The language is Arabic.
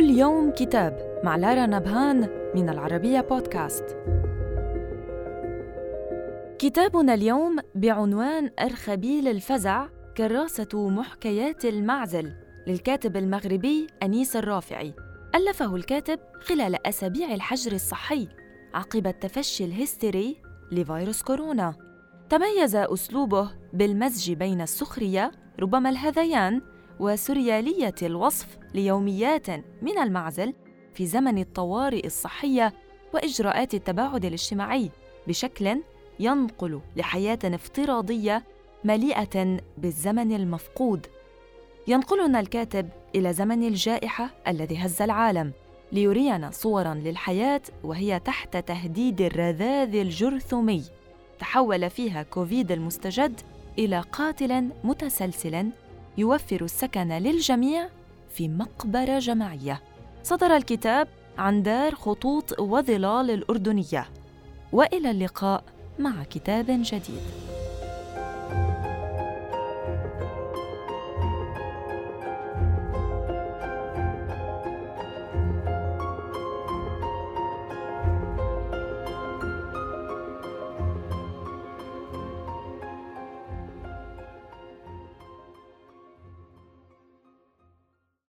كل يوم كتاب مع لارا نبهان من العربية بودكاست. كتابنا اليوم بعنوان أرخبيل الفزع كراسة محكيات المعزل للكاتب المغربي أنيس الرافعي. ألفه الكاتب خلال أسابيع الحجر الصحي عقب التفشي الهستيري لفيروس كورونا. تميز أسلوبه بالمزج بين السخرية ربما الهذيان وسريالية الوصف ليوميات من المعزل في زمن الطوارئ الصحية وإجراءات التباعد الاجتماعي بشكل ينقل لحياة افتراضية مليئة بالزمن المفقود. ينقلنا الكاتب إلى زمن الجائحة الذي هز العالم ليرينا صورا للحياة وهي تحت تهديد الرذاذ الجرثومي. تحول فيها كوفيد المستجد إلى قاتل متسلسل يوفر السكن للجميع في مقبرة جماعية. صدر الكتاب عن دار خطوط وظلال الأردنية. وإلى اللقاء مع كتاب جديد.